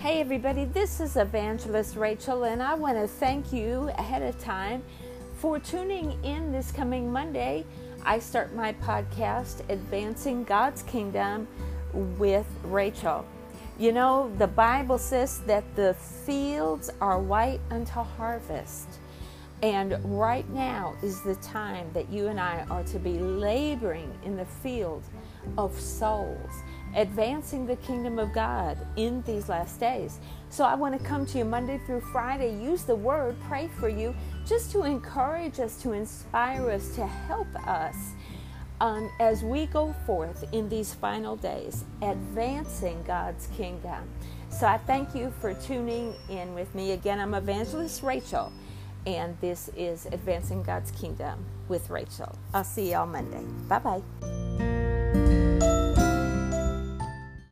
Hey, everybody, this is Evangelist Rachel, and I want to thank you ahead of time for tuning in this coming Monday. I start my podcast, Advancing God's Kingdom with Rachel. You know, the Bible says that the fields are white unto harvest. And right now is the time that you and I are to be laboring in the field of souls, advancing the kingdom of God in these last days. So I want to come to you Monday through Friday, use the word, pray for you, just to encourage us, to inspire us, to help us um, as we go forth in these final days, advancing God's kingdom. So I thank you for tuning in with me. Again, I'm Evangelist Rachel and this is Advancing God's Kingdom with Rachel. I'll see you all Monday. Bye bye.